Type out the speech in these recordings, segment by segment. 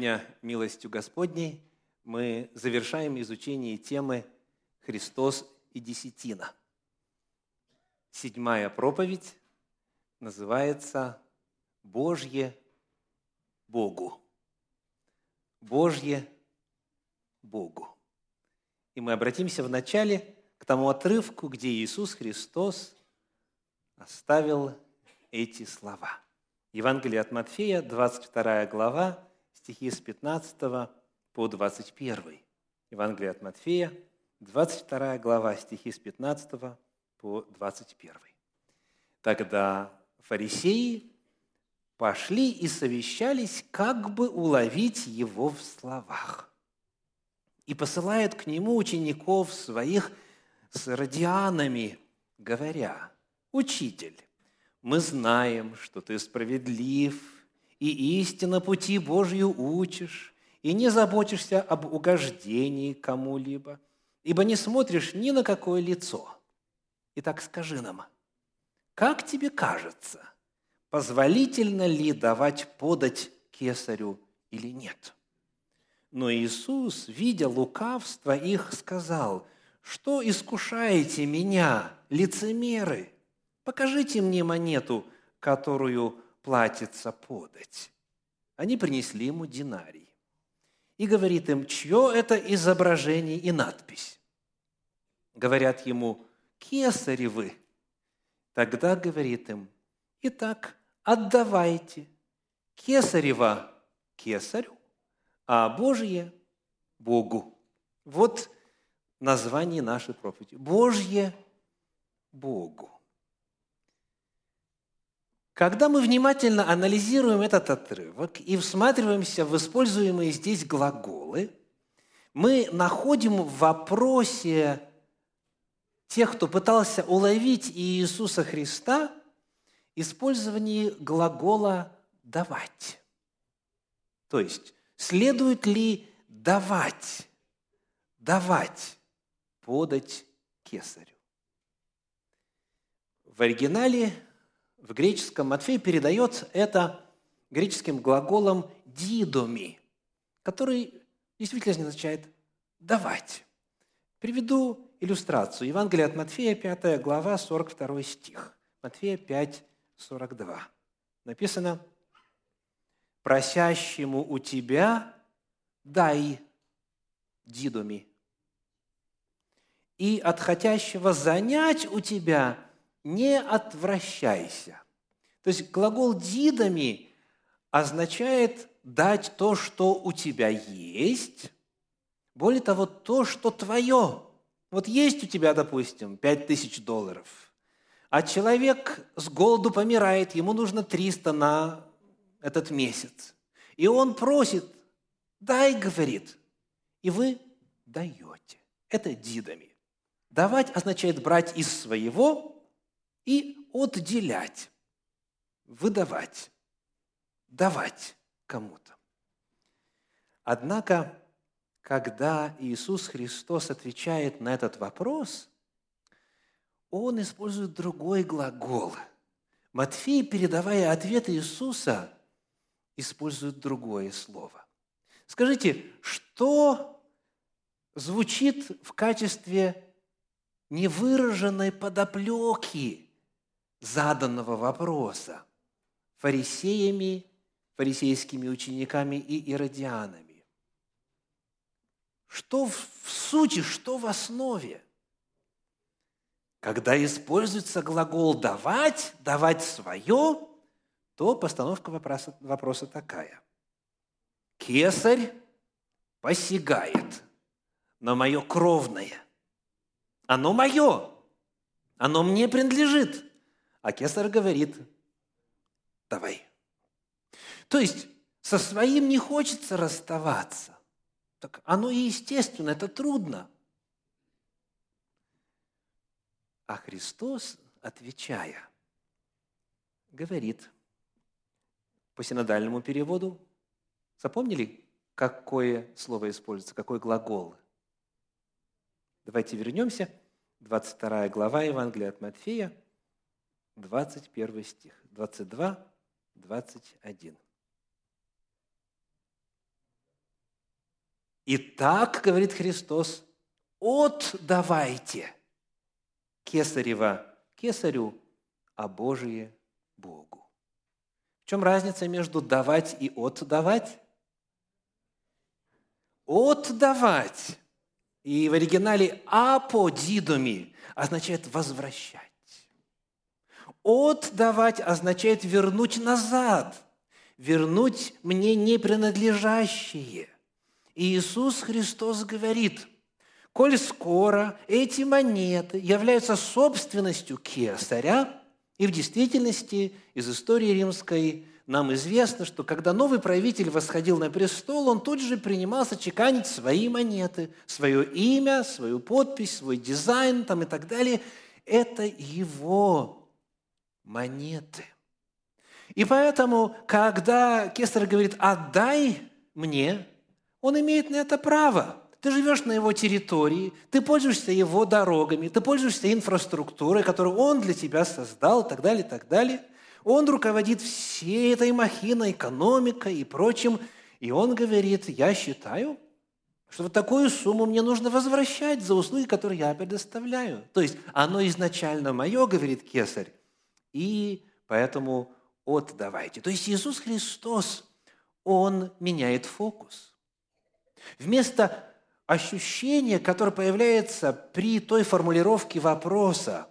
Сегодня, милостью Господней, мы завершаем изучение темы «Христос и десятина». Седьмая проповедь называется «Божье Богу». Божье Богу. И мы обратимся вначале к тому отрывку, где Иисус Христос оставил эти слова. Евангелие от Матфея, 22 глава, стихи с 15 по 21. Евангелие от Матфея, 22 глава, стихи с 15 по 21. Тогда фарисеи пошли и совещались, как бы уловить его в словах. И посылают к нему учеников своих с радианами, говоря, «Учитель, мы знаем, что ты справедлив и истинно пути Божью учишь, и не заботишься об угождении кому-либо, ибо не смотришь ни на какое лицо. Итак, скажи нам, как тебе кажется, позволительно ли давать подать кесарю или нет?» Но Иисус, видя лукавство их, сказал, «Что искушаете меня, лицемеры? Покажите мне монету, которую платится подать». Они принесли ему динарий. И говорит им, чье это изображение и надпись? Говорят ему, кесаревы. Тогда говорит им, итак, отдавайте кесарева кесарю, а Божье – Богу. Вот название нашей проповеди. Божье – Богу. Когда мы внимательно анализируем этот отрывок и всматриваемся в используемые здесь глаголы, мы находим в вопросе тех, кто пытался уловить Иисуса Христа, использование глагола «давать». То есть Следует ли давать, давать, подать кесарю? В оригинале, в греческом Матфей передает это греческим глаголом «дидоми», который действительно означает «давать». Приведу иллюстрацию. Евангелие от Матфея, 5 глава, 42 стих. Матфея 5, 42. Написано – просящему у тебя дай дидоми. И от хотящего занять у тебя не отвращайся. То есть глагол дидоми означает дать то, что у тебя есть, более того, то, что твое. Вот есть у тебя, допустим, пять тысяч долларов, а человек с голоду помирает, ему нужно 300 на этот месяц. И он просит, дай, говорит, и вы даете. Это дидами. Давать означает брать из своего и отделять, выдавать, давать кому-то. Однако, когда Иисус Христос отвечает на этот вопрос, Он использует другой глагол. Матфей, передавая ответ Иисуса, используют другое слово. Скажите, что звучит в качестве невыраженной подоплеки заданного вопроса фарисеями, фарисейскими учениками и иродианами? Что в сути, что в основе? Когда используется глагол «давать», «давать свое», то постановка вопроса, вопроса такая. Кесарь посягает на мое кровное. Оно мое. Оно мне принадлежит. А кесарь говорит, давай. То есть со своим не хочется расставаться. Так оно и естественно, это трудно. А Христос, отвечая, говорит – по синодальному переводу. Запомнили, какое слово используется, какой глагол? Давайте вернемся. 22 глава Евангелия от Матфея, 21 стих, 22, 21. И так, говорит Христос, отдавайте кесарева кесарю, а Божие Богу. В чем разница между давать и отдавать? Отдавать. И в оригинале аподидоми означает возвращать. Отдавать означает вернуть назад, вернуть мне не принадлежащее. И Иисус Христос говорит, коль скоро эти монеты являются собственностью кесаря, и в действительности из истории римской нам известно, что когда новый правитель восходил на престол, он тут же принимался чеканить свои монеты, свое имя, свою подпись, свой дизайн там и так далее. Это его монеты. И поэтому, когда Кестер говорит «отдай мне», он имеет на это право. Ты живешь на его территории, ты пользуешься его дорогами, ты пользуешься инфраструктурой, которую он для тебя создал, и так далее, и так далее. Он руководит всей этой махиной, экономикой и прочим. И он говорит, я считаю, что вот такую сумму мне нужно возвращать за услуги, которые я предоставляю. То есть оно изначально мое, говорит кесарь, и поэтому отдавайте. То есть Иисус Христос, Он меняет фокус. Вместо ощущения, которое появляется при той формулировке вопроса,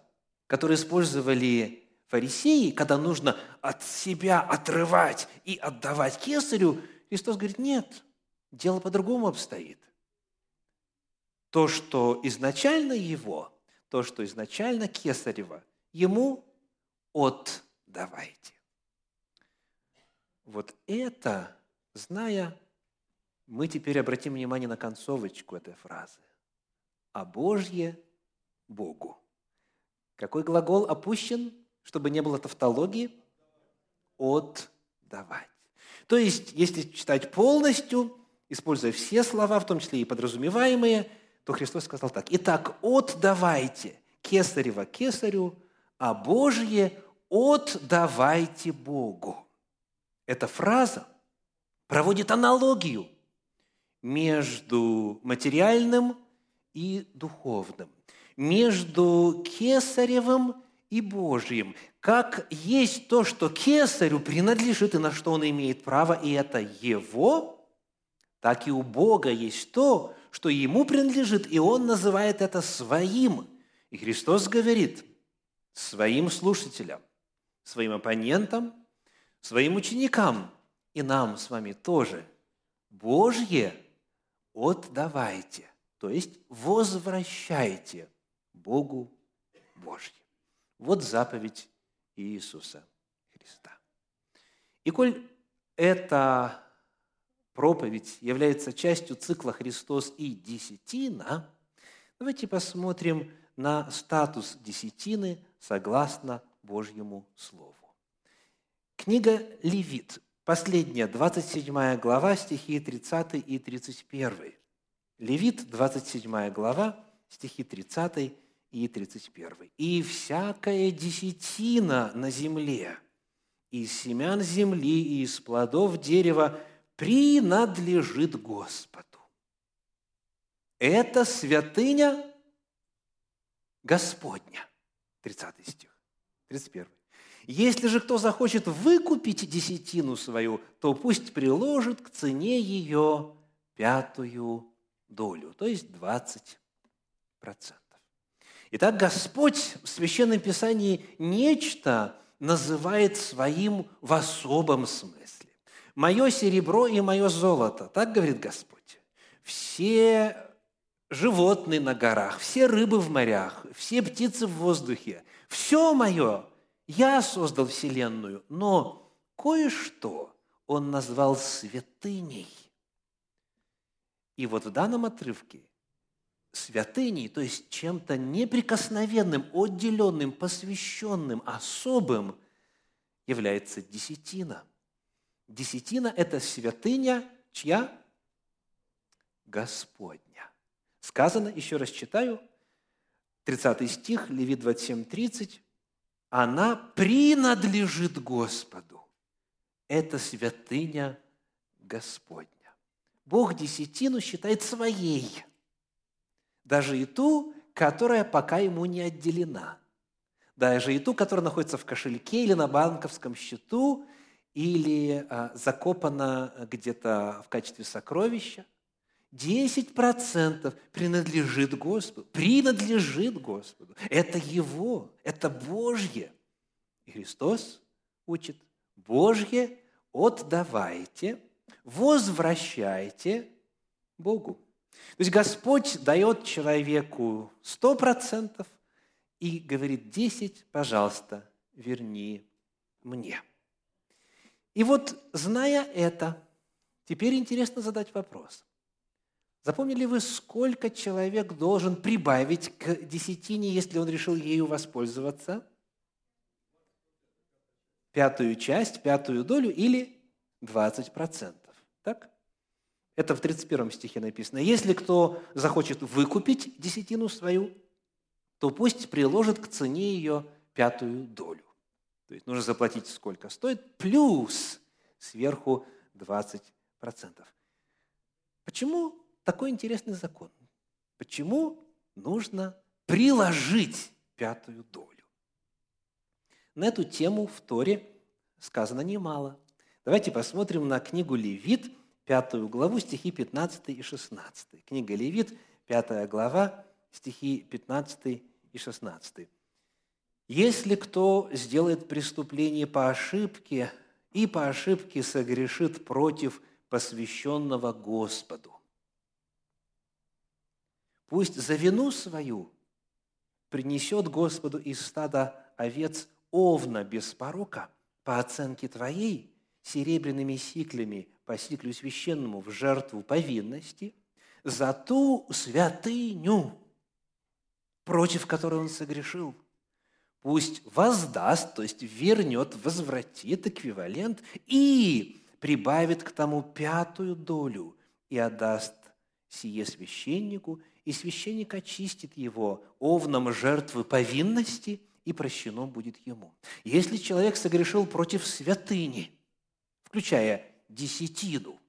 который использовали фарисеи, когда нужно от себя отрывать и отдавать кесарю, Христос говорит, нет, дело по-другому обстоит. То, что изначально его, то, что изначально кесарево, ему отдавайте. Вот это, зная, мы теперь обратим внимание на концовочку этой фразы. А Божье – Богу. Какой глагол опущен, чтобы не было тавтологии? Отдавать. То есть, если читать полностью, используя все слова, в том числе и подразумеваемые, то Христос сказал так. «Итак, отдавайте кесарева кесарю, а Божье отдавайте Богу». Эта фраза проводит аналогию между материальным и духовным, между Кесаревым и Божьим. Как есть то, что Кесарю принадлежит и на что он имеет право, и это его, так и у Бога есть то, что ему принадлежит, и он называет это своим. И Христос говорит своим слушателям, своим оппонентам, своим ученикам и нам с вами тоже. Божье отдавайте, то есть возвращайте Богу Божье. Вот заповедь Иисуса Христа. И коль эта проповедь является частью цикла «Христос и десятина», давайте посмотрим на статус десятины согласно Божьему Слову. Книга Левит, последняя, 27 глава, стихи 30 и 31. Левит, 27 глава, стихи 30 и 31. «И всякая десятина на земле, из семян земли и из плодов дерева принадлежит Господу». Это святыня Господня. 30 стих. 31. Если же кто захочет выкупить десятину свою, то пусть приложит к цене ее пятую долю, то есть 20%. Итак, Господь в Священном Писании нечто называет своим в особом смысле. «Мое серебро и мое золото», так говорит Господь. Все животные на горах, все рыбы в морях, все птицы в воздухе, все мое – я создал Вселенную, но кое-что он назвал святыней. И вот в данном отрывке святыней, то есть чем-то неприкосновенным, отделенным, посвященным, особым, является десятина. Десятина – это святыня чья? Господня. Сказано, еще раз читаю, 30 стих, Левит 27, 30 она принадлежит Господу. Это святыня Господня. Бог десятину считает своей, даже и ту, которая пока ему не отделена, даже и ту, которая находится в кошельке или на банковском счету, или а, закопана где-то в качестве сокровища. 10% принадлежит Господу, принадлежит Господу. Это Его, это Божье. И Христос учит, Божье отдавайте, возвращайте Богу. То есть Господь дает человеку сто процентов и говорит, десять, пожалуйста, верни мне. И вот, зная это, теперь интересно задать вопрос. Запомнили вы, сколько человек должен прибавить к десятине, если он решил ею воспользоваться? Пятую часть, пятую долю или 20%. Так? Это в 31 стихе написано. «Если кто захочет выкупить десятину свою, то пусть приложит к цене ее пятую долю». То есть нужно заплатить сколько стоит, плюс сверху 20%. Почему такой интересный закон? Почему нужно приложить пятую долю? На эту тему в Торе сказано немало. Давайте посмотрим на книгу Левит, пятую главу, стихи 15 и 16. Книга Левит, пятая глава, стихи 15 и 16. Если кто сделает преступление по ошибке и по ошибке согрешит против посвященного Господу, пусть за вину свою принесет Господу из стада овец овна без порока по оценке твоей серебряными сиклями по сиклю священному в жертву повинности за ту святыню, против которой он согрешил – пусть воздаст, то есть вернет, возвратит эквивалент и прибавит к тому пятую долю и отдаст сие священнику, и священник очистит его овном жертвы повинности, и прощено будет ему. Если человек согрешил против святыни, включая десятину,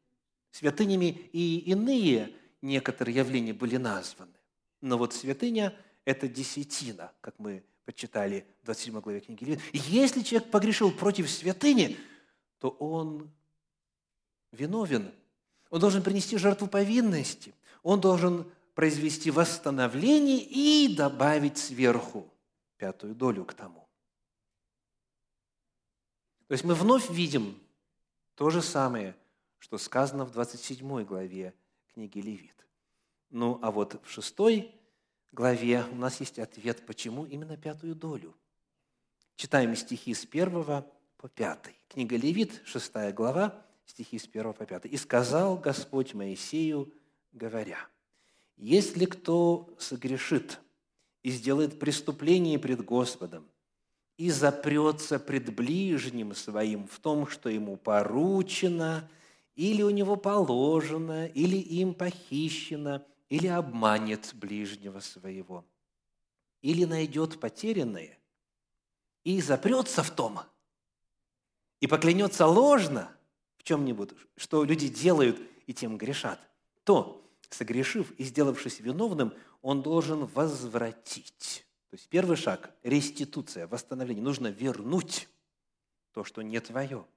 святынями и иные некоторые явления были названы, но вот святыня – это десятина, как мы почитали в 27 главе книги Левит. Если человек погрешил против святыни, то он виновен. Он должен принести жертву повинности. Он должен произвести восстановление и добавить сверху пятую долю к тому. То есть мы вновь видим то же самое, что сказано в 27 главе книги Левит. Ну, а вот в 6 главе у нас есть ответ, почему именно пятую долю. Читаем стихи с первого по пятый. Книга Левит, шестая глава, стихи с первого по пятый. «И сказал Господь Моисею, говоря, если кто согрешит и сделает преступление пред Господом, и запрется пред ближним своим в том, что ему поручено, или у него положено, или им похищено, или обманет ближнего своего, или найдет потерянное и запрется в том, и поклянется ложно в чем-нибудь, что люди делают и тем грешат, то, согрешив и сделавшись виновным, он должен возвратить. То есть первый шаг – реституция, восстановление. Нужно вернуть то, что не твое –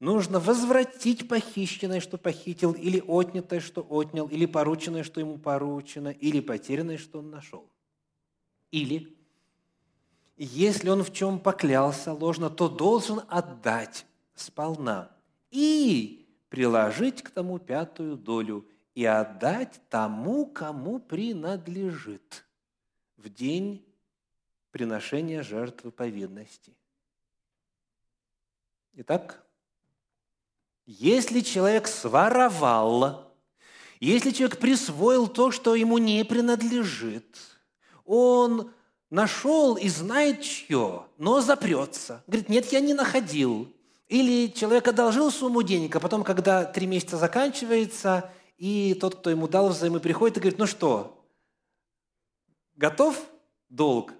Нужно возвратить похищенное, что похитил, или отнятое, что отнял, или порученное, что ему поручено, или потерянное, что он нашел. Или, если он в чем поклялся ложно, то должен отдать сполна и приложить к тому пятую долю и отдать тому, кому принадлежит в день приношения жертвы повинности. Итак, если человек своровал, если человек присвоил то, что ему не принадлежит, он нашел и знает чье, но запрется. Говорит, нет, я не находил. Или человек одолжил сумму денег, а потом, когда три месяца заканчивается, и тот, кто ему дал взаймы, приходит и говорит, ну что, готов долг?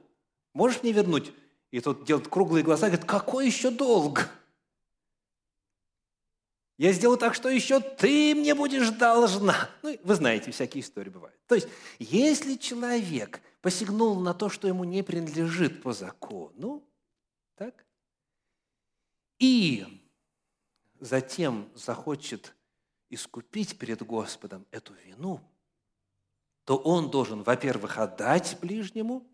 Можешь мне вернуть? И тот делает круглые глаза и говорит, какой еще долг? Я сделаю так, что еще ты мне будешь должна. Ну, вы знаете, всякие истории бывают. То есть, если человек посягнул на то, что ему не принадлежит по закону, и затем захочет искупить перед Господом эту вину, то он должен, во-первых, отдать ближнему,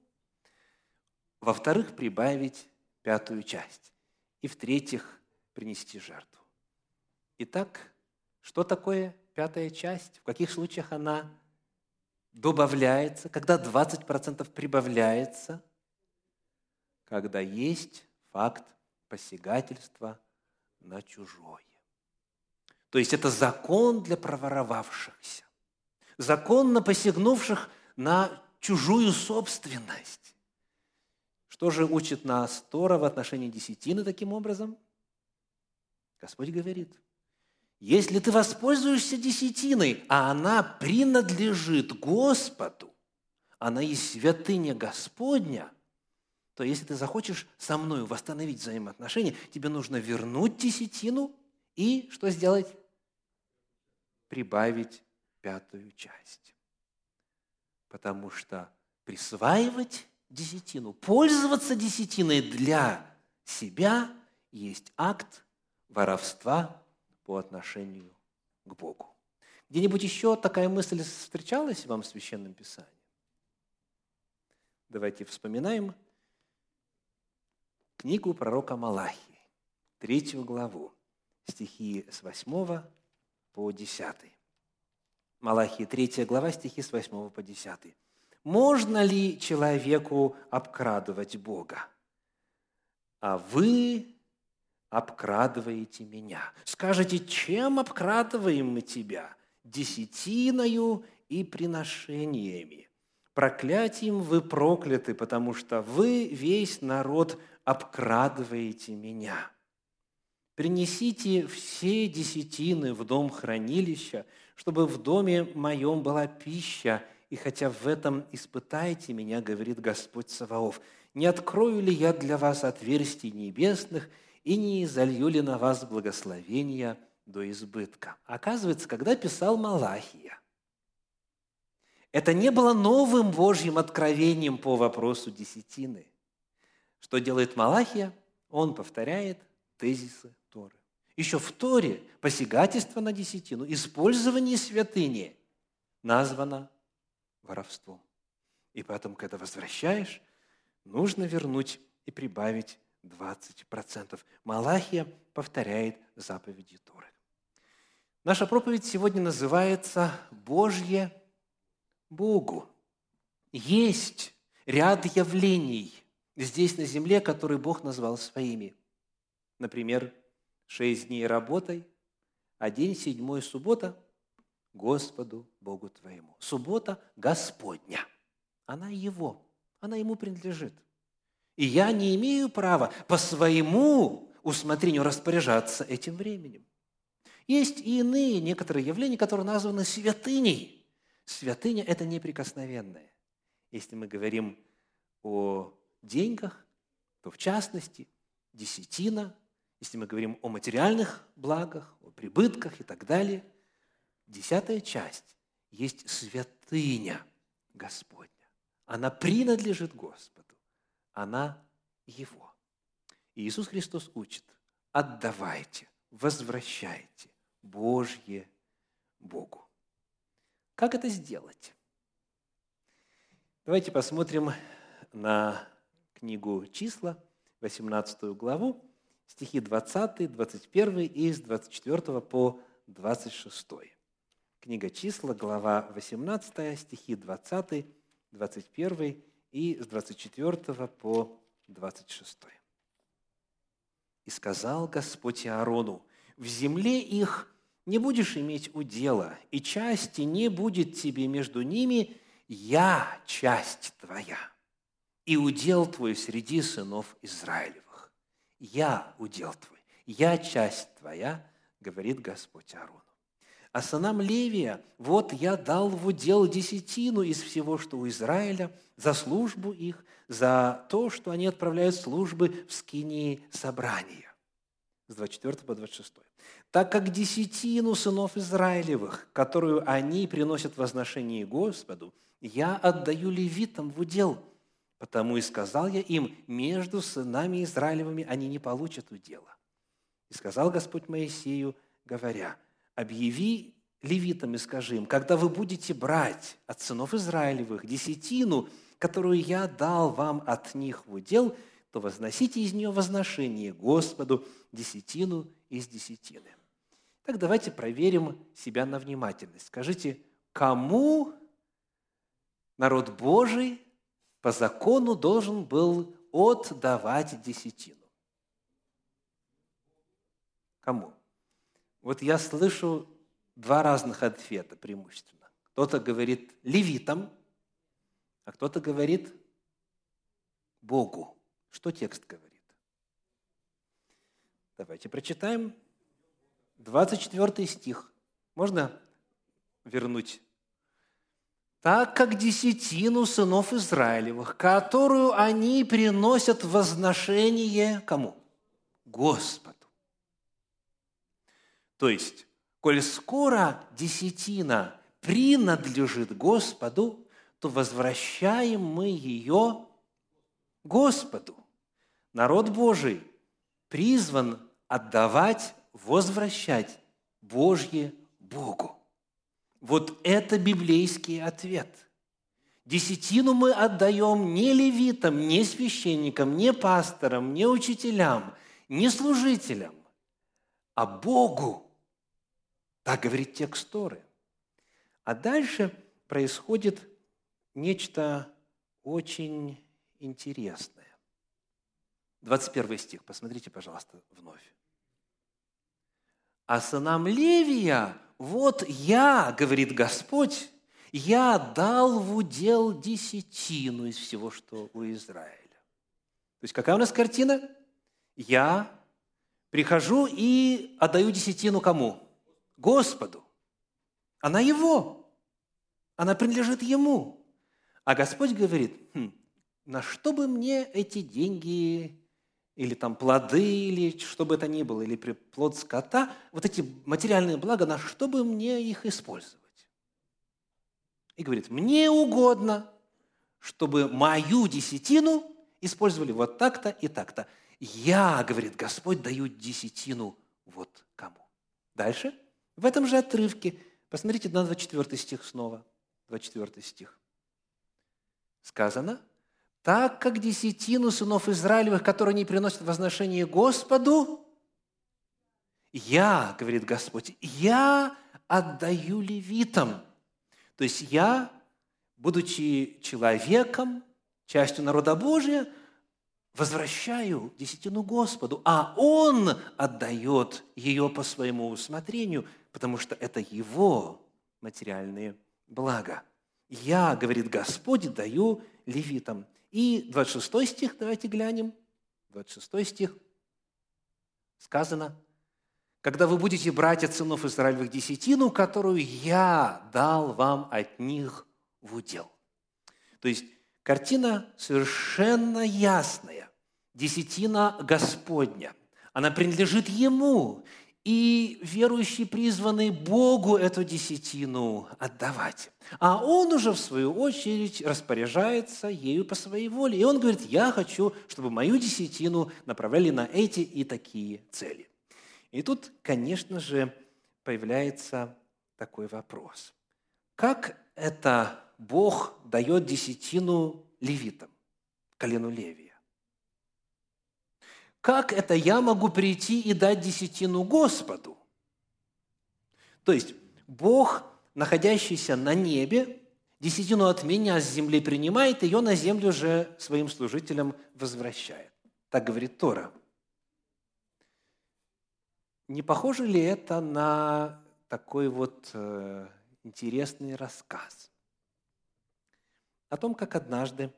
во-вторых, прибавить пятую часть, и в-третьих, принести жертву. Итак, что такое пятая часть? В каких случаях она добавляется? Когда 20% прибавляется? Когда есть факт посягательства на чужое. То есть это закон для проворовавшихся, закон на посягнувших на чужую собственность. Что же учит нас Тора в отношении десятины таким образом? Господь говорит, если ты воспользуешься десятиной, а она принадлежит Господу, она и святыня Господня, то если ты захочешь со мною восстановить взаимоотношения, тебе нужно вернуть десятину и что сделать? Прибавить пятую часть. Потому что присваивать десятину, пользоваться десятиной для себя есть акт воровства по отношению к Богу. Где-нибудь еще такая мысль встречалась вам в Священном Писании? Давайте вспоминаем книгу пророка Малахии, третью главу, стихи с 8 по 10. Малахии, третья глава, стихи с 8 по 10. «Можно ли человеку обкрадывать Бога? А вы обкрадываете меня. Скажете, чем обкрадываем мы тебя? Десятиною и приношениями. Проклятием вы прокляты, потому что вы, весь народ, обкрадываете меня. Принесите все десятины в дом хранилища, чтобы в доме моем была пища, и хотя в этом испытайте меня, говорит Господь Саваоф, не открою ли я для вас отверстий небесных – и не залью ли на вас благословения до избытка. Оказывается, когда писал Малахия, это не было новым Божьим откровением по вопросу десятины. Что делает Малахия? Он повторяет тезисы Торы. Еще в Торе посягательство на десятину, использование святыни названо воровством. И поэтому, когда возвращаешь, нужно вернуть и прибавить 20%. Малахия повторяет заповеди Торы. Наша проповедь сегодня называется «Божье Богу». Есть ряд явлений здесь на земле, которые Бог назвал своими. Например, шесть дней работай, а день седьмой суббота Господу Богу твоему. Суббота Господня. Она Его, она Ему принадлежит. И я не имею права по своему усмотрению распоряжаться этим временем. Есть и иные некоторые явления, которые названы святыней. Святыня – это неприкосновенное. Если мы говорим о деньгах, то в частности десятина, если мы говорим о материальных благах, о прибытках и так далее, десятая часть есть святыня Господня. Она принадлежит Господу она Его. И Иисус Христос учит, отдавайте, возвращайте Божье Богу. Как это сделать? Давайте посмотрим на книгу «Числа», 18 главу, стихи 20, 21 и с 24 по 26. Книга «Числа», глава 18, стихи 20, 21 и с 24 по 26. «И сказал Господь Аарону, в земле их не будешь иметь удела, и части не будет тебе между ними, я часть твоя, и удел твой среди сынов Израилевых. Я удел твой, я часть твоя, говорит Господь Аарону. А сынам Левия, вот я дал в удел десятину из всего, что у Израиля, за службу их, за то, что они отправляют службы в скинии собрания. С 24 по 26. «Так как десятину сынов Израилевых, которую они приносят в возношении Господу, я отдаю левитам в удел, потому и сказал я им, между сынами Израилевыми они не получат удела. И сказал Господь Моисею, говоря, объяви левитам и скажи им, когда вы будете брать от сынов Израилевых десятину, которую я дал вам от них в удел, то возносите из нее возношение Господу десятину из десятины. Так давайте проверим себя на внимательность. Скажите, кому народ Божий по закону должен был отдавать десятину? Кому? Вот я слышу два разных ответа преимущественно. Кто-то говорит левитам, а кто-то говорит Богу. Что текст говорит? Давайте прочитаем 24 стих. Можно вернуть? «Так как десятину сынов Израилевых, которую они приносят возношение кому? Господу». То есть, коль скоро десятина принадлежит Господу, то возвращаем мы ее Господу. Народ Божий призван отдавать, возвращать Божье Богу. Вот это библейский ответ. Десятину мы отдаем не левитам, не священникам, не пасторам, не учителям, не служителям, а Богу. Так говорит текст Торы. А дальше происходит нечто очень интересное. 21 стих, посмотрите, пожалуйста, вновь. «А сынам Левия, вот я, говорит Господь, я дал в удел десятину из всего, что у Израиля». То есть какая у нас картина? Я прихожу и отдаю десятину кому? Господу. Она его. Она принадлежит ему. А Господь говорит, хм, на что бы мне эти деньги или там плоды, или что бы это ни было, или плод скота, вот эти материальные блага, на что бы мне их использовать? И говорит, мне угодно, чтобы мою десятину использовали вот так-то и так-то. Я, говорит Господь, даю десятину вот кому. Дальше, в этом же отрывке, посмотрите на 24 стих снова, 24 стих. Сказано – так как десятину сынов Израилевых, которые они приносят возношение Господу, я, говорит Господь, я отдаю левитам. То есть я, будучи человеком, частью народа Божия, возвращаю десятину Господу, а Он отдает ее по своему усмотрению, потому что это Его материальные блага. Я, говорит Господь, даю левитам. И 26 стих, давайте глянем. 26 стих. Сказано, когда вы будете брать от сынов Израилевых десятину, которую я дал вам от них в удел. То есть картина совершенно ясная. Десятина Господня. Она принадлежит Ему и верующие призваны Богу эту десятину отдавать. А он уже, в свою очередь, распоряжается ею по своей воле. И он говорит, я хочу, чтобы мою десятину направляли на эти и такие цели. И тут, конечно же, появляется такой вопрос. Как это Бог дает десятину левитам, колену Левия? Как это я могу прийти и дать десятину Господу? То есть Бог, находящийся на небе, десятину от меня с земли принимает, ее на землю же своим служителям возвращает. Так говорит Тора. Не похоже ли это на такой вот э, интересный рассказ о том, как однажды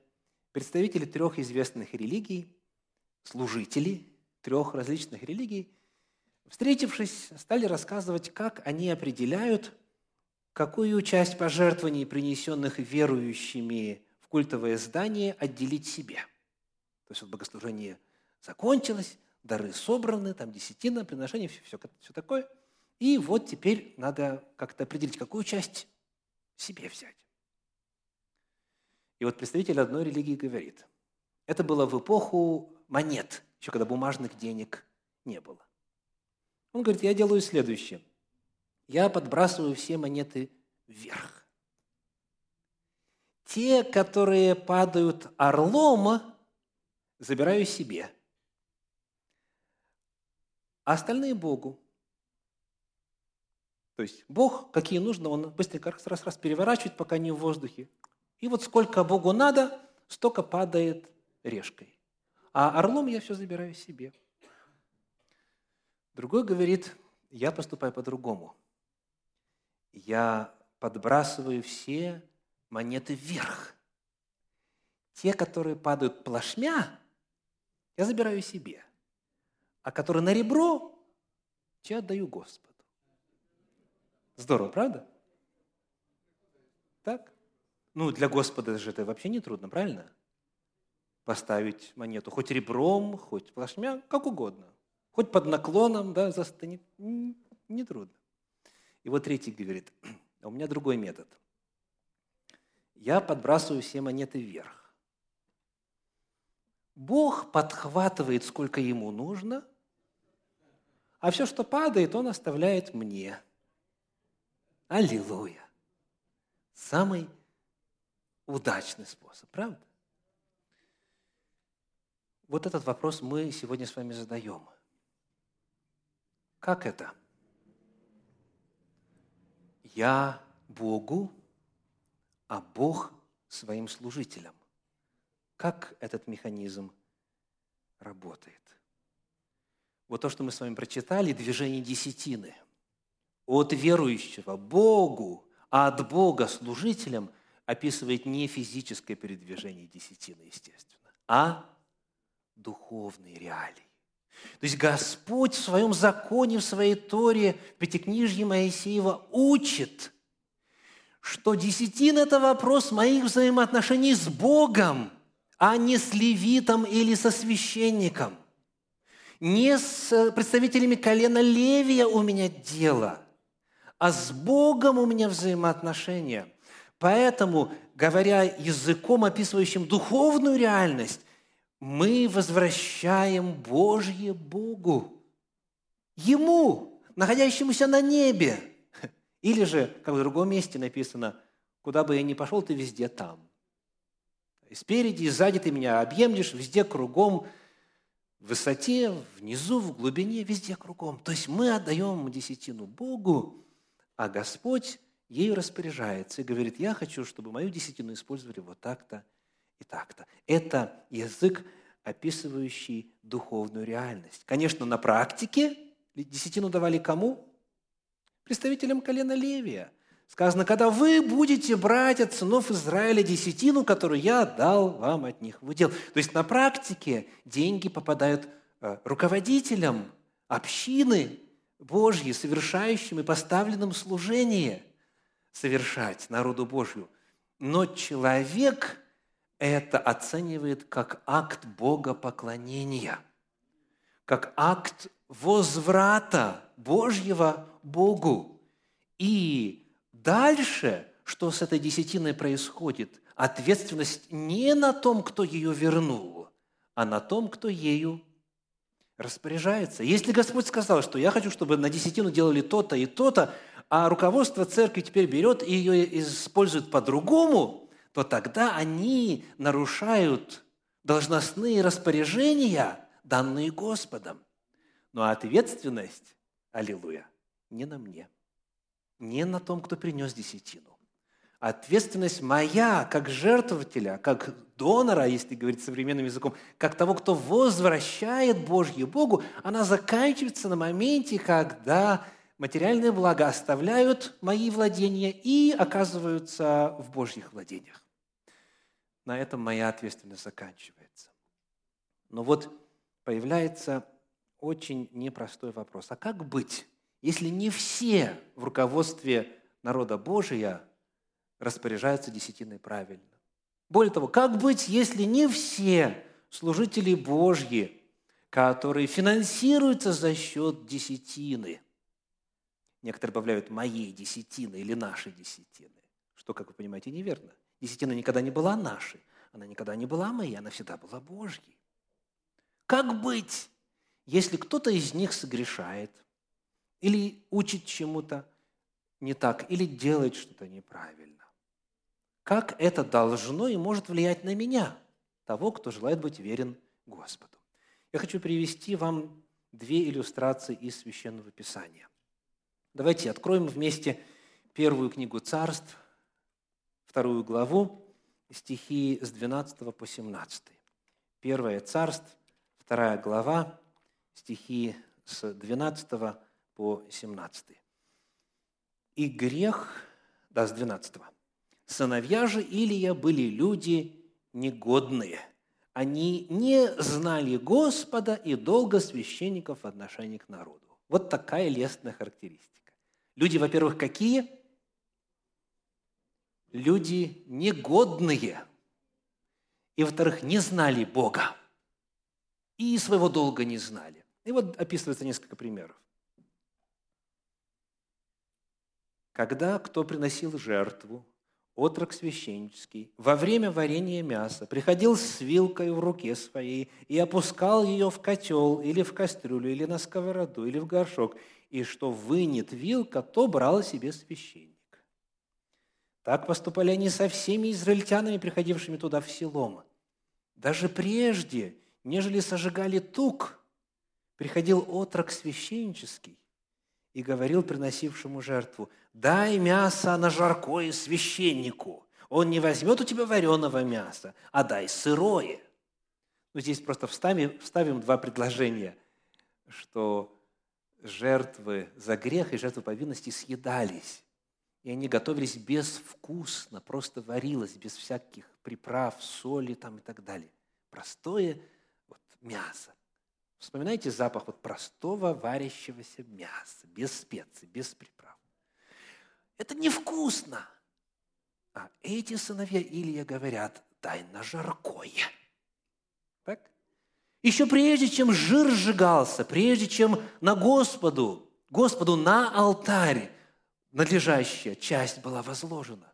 представители трех известных религий служители трех различных религий, встретившись, стали рассказывать, как они определяют, какую часть пожертвований, принесенных верующими в культовое здание, отделить себе. То есть вот богослужение закончилось, дары собраны, там десятина, приношение, все, все, все такое. И вот теперь надо как-то определить, какую часть себе взять. И вот представитель одной религии говорит, это было в эпоху монет, еще когда бумажных денег не было. Он говорит, я делаю следующее. Я подбрасываю все монеты вверх. Те, которые падают орлом, забираю себе. А остальные Богу. То есть Бог, какие нужно, Он быстренько раз-раз переворачивает, пока не в воздухе. И вот сколько Богу надо, столько падает решкой. А орлом я все забираю себе. Другой говорит, я поступаю по-другому. Я подбрасываю все монеты вверх. Те, которые падают плашмя, я забираю себе. А которые на ребро, те отдаю Господу. Здорово, правда? Так? Ну, для Господа же это вообще не трудно, правильно? Поставить монету хоть ребром, хоть плашмя, как угодно. Хоть под наклоном, да, застанет. Не трудно. И вот третий говорит, а у меня другой метод – я подбрасываю все монеты вверх. Бог подхватывает, сколько ему нужно, а все, что падает, он оставляет мне. Аллилуйя. Самый удачный способ, правда? Вот этот вопрос мы сегодня с вами задаем. Как это? Я Богу а Бог своим служителям. Как этот механизм работает? Вот то, что мы с вами прочитали, движение десятины. От верующего Богу, а от Бога служителям описывает не физическое передвижение десятины, естественно, а духовные реалии. То есть Господь в своем законе, в своей Торе, в Пятикнижье Моисеева учит – что десятин – это вопрос моих взаимоотношений с Богом, а не с левитом или со священником. Не с представителями колена Левия у меня дело, а с Богом у меня взаимоотношения. Поэтому, говоря языком, описывающим духовную реальность, мы возвращаем Божье Богу, Ему, находящемуся на небе – или же, как в другом месте написано, куда бы я ни пошел, ты везде там. И спереди и сзади ты меня объемлешь, везде кругом, в высоте, внизу, в глубине, везде кругом. То есть мы отдаем десятину Богу, а Господь ею распоряжается и говорит, я хочу, чтобы мою десятину использовали вот так-то и так-то. Это язык, описывающий духовную реальность. Конечно, на практике десятину давали кому? представителям колена Левия. Сказано, когда вы будете брать от сынов Израиля десятину, которую я дал вам от них в удел. То есть на практике деньги попадают э, руководителям общины Божьей, совершающим и поставленным служение совершать народу Божью. Но человек это оценивает как акт богопоклонения, как акт возврата Божьего Богу. И дальше, что с этой десятиной происходит, ответственность не на том, кто ее вернул, а на том, кто ею распоряжается. Если Господь сказал, что я хочу, чтобы на десятину делали то-то и то-то, а руководство церкви теперь берет и ее использует по-другому, то тогда они нарушают должностные распоряжения, данные Господом. Но ответственность, аллилуйя, не на мне, не на том, кто принес десятину. Ответственность моя, как жертвователя, как донора, если говорить современным языком, как того, кто возвращает Божье Богу, она заканчивается на моменте, когда материальные блага оставляют мои владения и оказываются в Божьих владениях. На этом моя ответственность заканчивается. Но вот появляется очень непростой вопрос. А как быть, если не все в руководстве народа Божия распоряжаются десятиной правильно? Более того, как быть, если не все служители Божьи, который финансируется за счет десятины. Некоторые добавляют «моей десятины» или «нашей десятины», что, как вы понимаете, неверно. Десятина никогда не была нашей, она никогда не была моей, она всегда была Божьей. Как быть, если кто-то из них согрешает или учит чему-то не так, или делает что-то неправильно? Как это должно и может влиять на меня, того, кто желает быть верен Господу? Я хочу привести вам две иллюстрации из Священного Писания. Давайте откроем вместе первую книгу царств, вторую главу, стихи с 12 по 17. Первое царств, вторая глава, стихи с 12 по 17. «И грех...» Да, с 12. «Сыновья же Илия были люди негодные, они не знали Господа и долго священников в отношении к народу. Вот такая лестная характеристика. Люди, во-первых, какие? Люди негодные. И, во-вторых, не знали Бога. И своего долга не знали. И вот описывается несколько примеров. Когда кто приносил жертву, отрок священнический, во время варения мяса приходил с вилкой в руке своей и опускал ее в котел или в кастрюлю, или на сковороду, или в горшок, и что вынет вилка, то брал себе священник. Так поступали они со всеми израильтянами, приходившими туда в селом. Даже прежде, нежели сожигали тук, приходил отрок священнический и говорил приносившему жертву, дай мясо на жаркое священнику. Он не возьмет у тебя вареного мяса, а дай сырое. Ну, здесь просто вставим, вставим два предложения, что жертвы за грех и жертвы повинности съедались. И они готовились безвкусно, просто варилось, без всяких приправ, соли там и так далее. Простое вот, мясо. Вспоминайте запах вот простого варящегося мяса, без специй, без приправ. Это невкусно. А эти сыновья Илья говорят, дай на жаркое. Так? Еще прежде, чем жир сжигался, прежде чем на Господу, Господу на алтарь надлежащая часть была возложена.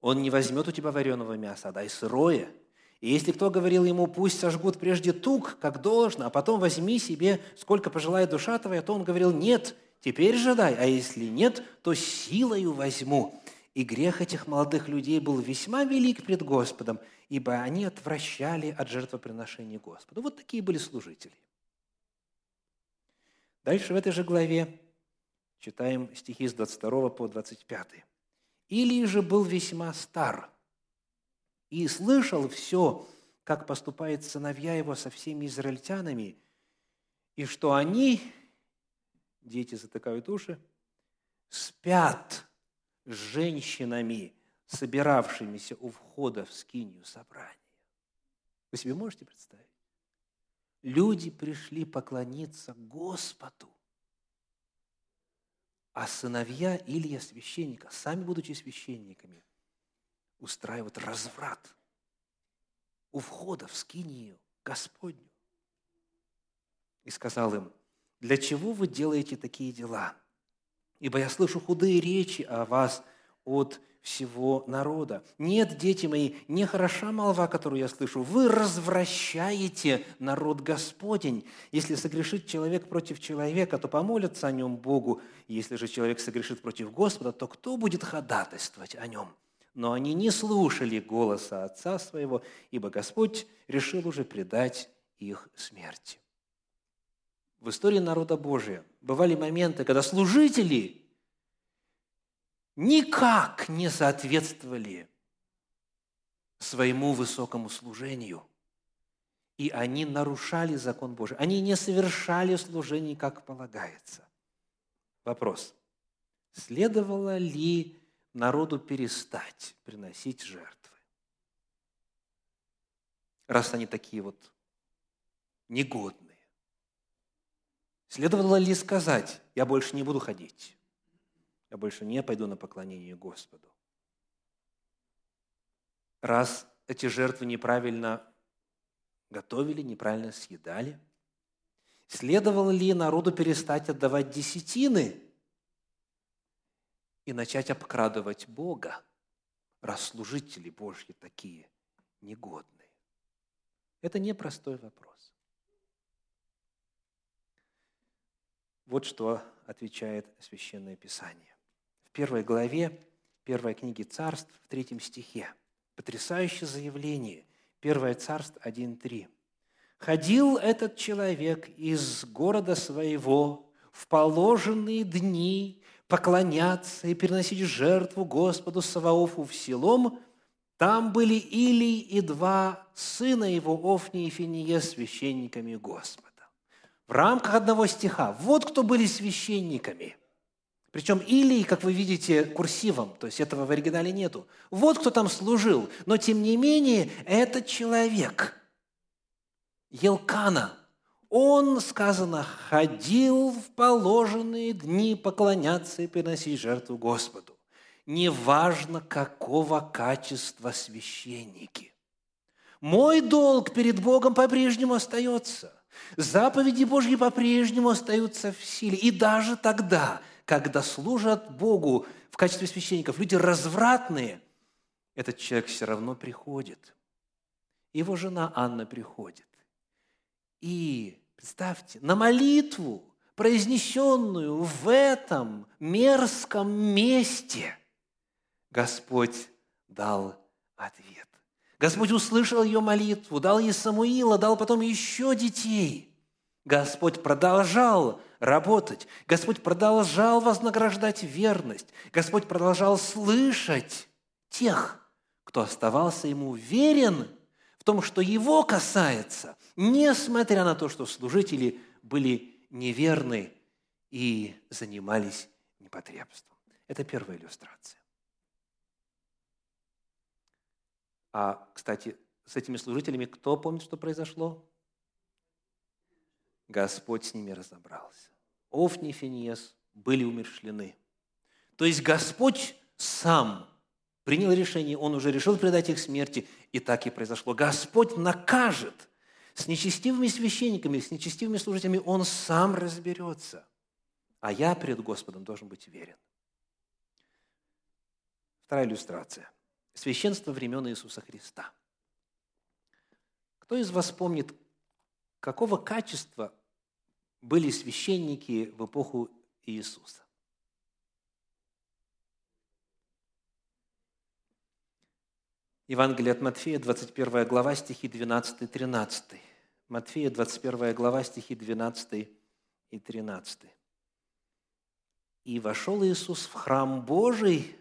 Он не возьмет у тебя вареного мяса, а дай сырое – и если кто говорил ему, пусть сожгут прежде тук, как должно, а потом возьми себе, сколько пожелает душа твоя, то он говорил, нет, теперь же дай, а если нет, то силою возьму. И грех этих молодых людей был весьма велик пред Господом, ибо они отвращали от жертвоприношения Господу. Вот такие были служители. Дальше в этой же главе читаем стихи с 22 по 25. «Илий же был весьма стар, и слышал все, как поступает сыновья его со всеми израильтянами, и что они, дети затыкают уши, спят с женщинами, собиравшимися у входа в скинию собрания. Вы себе можете представить? Люди пришли поклониться Господу, а сыновья Илья священника, сами будучи священниками, устраивают разврат у входа в скинию Господню. И сказал им, для чего вы делаете такие дела? Ибо я слышу худые речи о вас от всего народа. Нет, дети мои, не хороша молва, которую я слышу. Вы развращаете народ Господень. Если согрешит человек против человека, то помолятся о нем Богу. Если же человек согрешит против Господа, то кто будет ходатайствовать о нем? Но они не слушали голоса отца своего, ибо Господь решил уже предать их смерти. В истории народа Божия бывали моменты, когда служители никак не соответствовали своему высокому служению. И они нарушали закон Божий. Они не совершали служение, как полагается. Вопрос. Следовало ли народу перестать приносить жертвы. Раз они такие вот негодные. Следовало ли сказать, я больше не буду ходить, я больше не пойду на поклонение Господу. Раз эти жертвы неправильно готовили, неправильно съедали? Следовало ли народу перестать отдавать десятины и начать обкрадывать Бога, раз служители Божьи такие негодные? Это непростой вопрос. Вот что отвечает Священное Писание. В первой главе первой книги Царств, в третьем стихе. Потрясающее заявление. Первое Царств 1.3. «Ходил этот человек из города своего в положенные дни поклоняться и переносить жертву Господу Саваофу в селом, там были Илий и два сына его, Офни и Финия, священниками Господа в рамках одного стиха. Вот кто были священниками. Причем или, как вы видите, курсивом, то есть этого в оригинале нету. Вот кто там служил. Но, тем не менее, этот человек, Елкана, он, сказано, ходил в положенные дни поклоняться и приносить жертву Господу. Неважно, какого качества священники. Мой долг перед Богом по-прежнему остается. Заповеди Божьи по-прежнему остаются в силе. И даже тогда, когда служат Богу в качестве священников люди развратные, этот человек все равно приходит. Его жена Анна приходит. И, представьте, на молитву, произнесенную в этом мерзком месте, Господь дал ответ. Господь услышал ее молитву, дал ей Самуила, дал потом еще детей. Господь продолжал работать. Господь продолжал вознаграждать верность. Господь продолжал слышать тех, кто оставался ему верен том, что его касается, несмотря на то, что служители были неверны и занимались непотребством. Это первая иллюстрация. А, кстати, с этими служителями кто помнит, что произошло? Господь с ними разобрался. Офни и Финиес были умершлены. То есть Господь сам принял решение, Он уже решил предать их смерти, и так и произошло. Господь накажет с нечестивыми священниками, с нечестивыми служителями, Он сам разберется. А я пред Господом должен быть верен. Вторая иллюстрация – священство времен Иисуса Христа. Кто из вас помнит, какого качества были священники в эпоху Иисуса? Евангелие от Матфея, 21 глава, стихи 12-13. Матфея, 21 глава, стихи 12 и 13. «И вошел Иисус в храм Божий,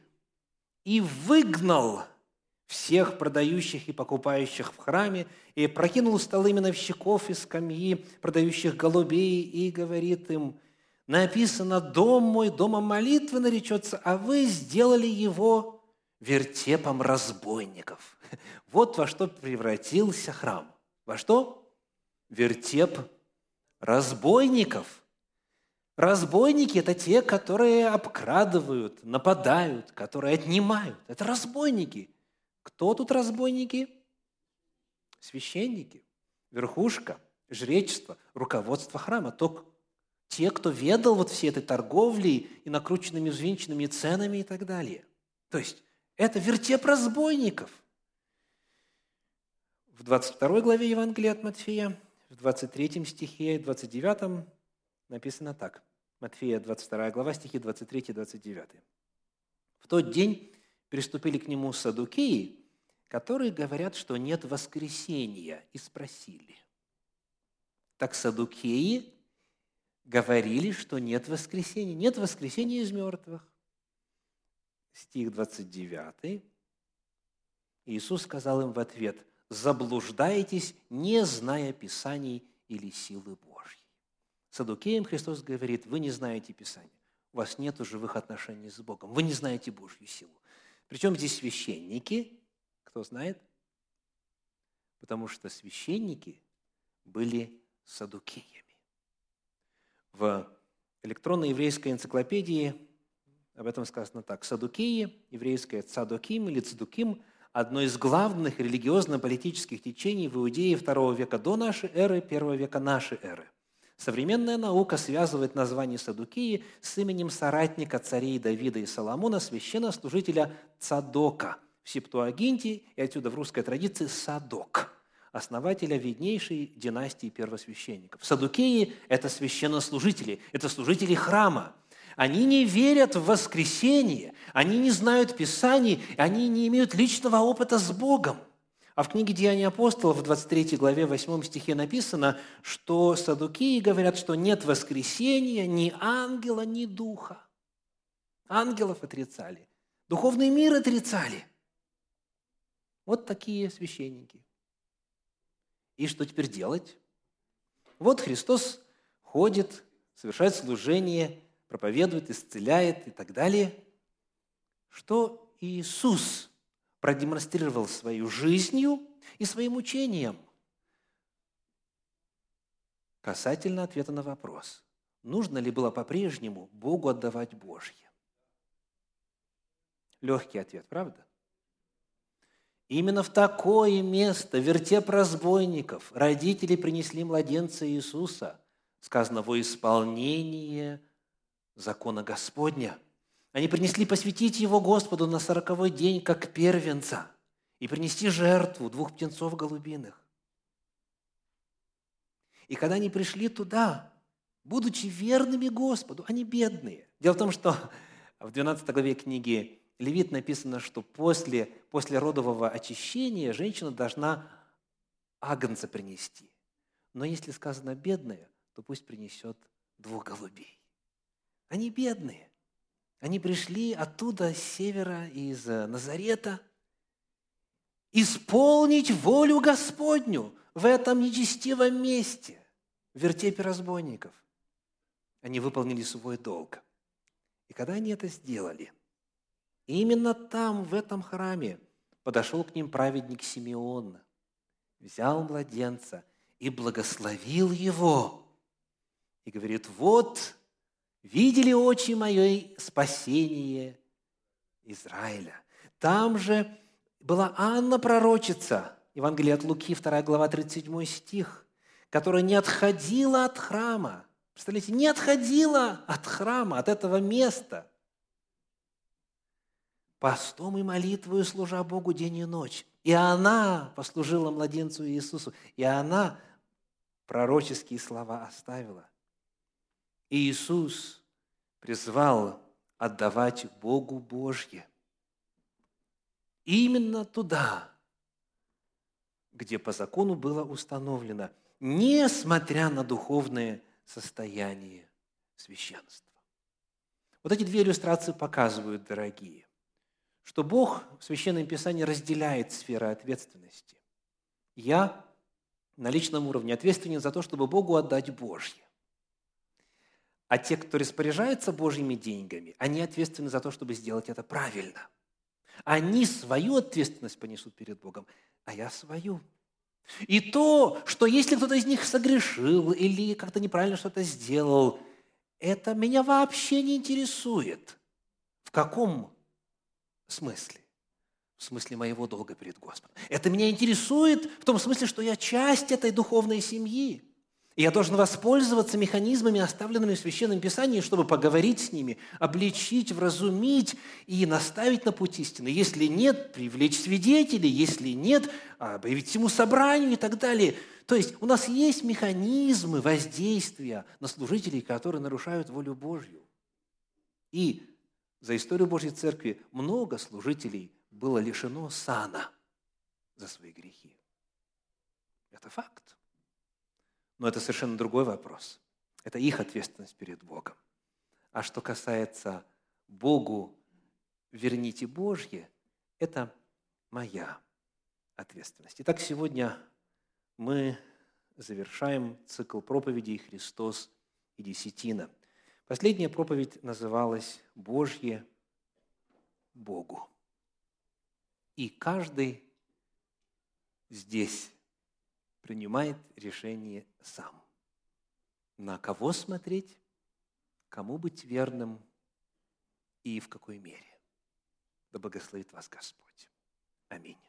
и выгнал всех продающих и покупающих в храме, и прокинул столы миновщиков и скамьи, продающих голубей, и говорит им, написано, «Дом мой домом молитвы наречется, а вы сделали его вертепом разбойников». Вот во что превратился храм. Во что? Вертеп разбойников – Разбойники – это те, которые обкрадывают, нападают, которые отнимают. Это разбойники. Кто тут разбойники? Священники, верхушка, жречество, руководство храма. То, те, кто ведал вот всей этой торговлей и накрученными взвинченными ценами и так далее. То есть это вертеп разбойников. В 22 главе Евангелия от Матфея, в 23 стихе, 29 написано так. Матфея, 22 глава, стихи 23-29. «В тот день приступили к нему садукеи, которые говорят, что нет воскресения, и спросили. Так садукеи говорили, что нет воскресения. Нет воскресения из мертвых. Стих 29. Иисус сказал им в ответ, «Заблуждаетесь, не зная Писаний или силы Божьей». Садукеям Христос говорит, вы не знаете Писания, у вас нет живых отношений с Богом, вы не знаете Божью силу. Причем здесь священники, кто знает? Потому что священники были садукеями. В электронной еврейской энциклопедии об этом сказано так. Садукеи, еврейское цадуким или цдуким, одно из главных религиозно-политических течений в Иудее II века до нашей эры, первого века нашей эры. Современная наука связывает название Садукии с именем соратника царей Давида и Соломона, священнослужителя Цадока в Септуагинте и отсюда в русской традиции Садок, основателя виднейшей династии первосвященников. Садукеи – это священнослужители, это служители храма. Они не верят в воскресение, они не знают Писаний, они не имеют личного опыта с Богом. А в книге «Деяния апостолов» в 23 главе 8 стихе написано, что садукии говорят, что нет воскресения ни ангела, ни духа. Ангелов отрицали, духовный мир отрицали. Вот такие священники. И что теперь делать? Вот Христос ходит, совершает служение, проповедует, исцеляет и так далее. Что Иисус продемонстрировал свою жизнью и своим учением касательно ответа на вопрос, нужно ли было по-прежнему Богу отдавать Божье. Легкий ответ, правда? Именно в такое место, вертеп разбойников, родители принесли младенца Иисуса, сказано, во исполнение закона Господня – они принесли посвятить его Господу на сороковой день, как первенца, и принести жертву двух птенцов голубиных. И когда они пришли туда, будучи верными Господу, они бедные. Дело в том, что в 12 главе книги Левит написано, что после, после родового очищения женщина должна агнца принести. Но если сказано бедная, то пусть принесет двух голубей. Они бедные. Они пришли оттуда, с севера, из э, Назарета, исполнить волю Господню в этом нечестивом месте, в вертепе разбойников. Они выполнили свой долг. И когда они это сделали, именно там, в этом храме, подошел к ним праведник Симеон, взял младенца и благословил его. И говорит, вот видели очи моей спасение Израиля. Там же была Анна пророчица, Евангелие от Луки, 2 глава, 37 стих, которая не отходила от храма. Представляете, не отходила от храма, от этого места. Постом и молитвою служа Богу день и ночь. И она послужила младенцу Иисусу. И она пророческие слова оставила – Иисус призвал отдавать Богу Божье. Именно туда, где по закону было установлено, несмотря на духовное состояние священства. Вот эти две иллюстрации показывают, дорогие, что Бог в Священном Писании разделяет сферы ответственности. Я на личном уровне ответственен за то, чтобы Богу отдать Божье. А те, кто распоряжается Божьими деньгами, они ответственны за то, чтобы сделать это правильно. Они свою ответственность понесут перед Богом, а я свою. И то, что если кто-то из них согрешил или как-то неправильно что-то сделал, это меня вообще не интересует. В каком смысле? В смысле моего долга перед Господом. Это меня интересует в том смысле, что я часть этой духовной семьи. И я должен воспользоваться механизмами, оставленными в Священном Писании, чтобы поговорить с ними, обличить, вразумить и наставить на путь истины. Если нет, привлечь свидетелей, если нет, объявить всему собранию и так далее. То есть у нас есть механизмы воздействия на служителей, которые нарушают волю Божью. И за историю Божьей Церкви много служителей было лишено сана за свои грехи. Это факт. Но это совершенно другой вопрос. Это их ответственность перед Богом. А что касается Богу, верните Божье, это моя ответственность. Итак, сегодня мы завершаем цикл проповедей «Христос и десятина». Последняя проповедь называлась «Божье Богу». И каждый здесь принимает решение сам. На кого смотреть, кому быть верным и в какой мере. Да благословит вас Господь. Аминь.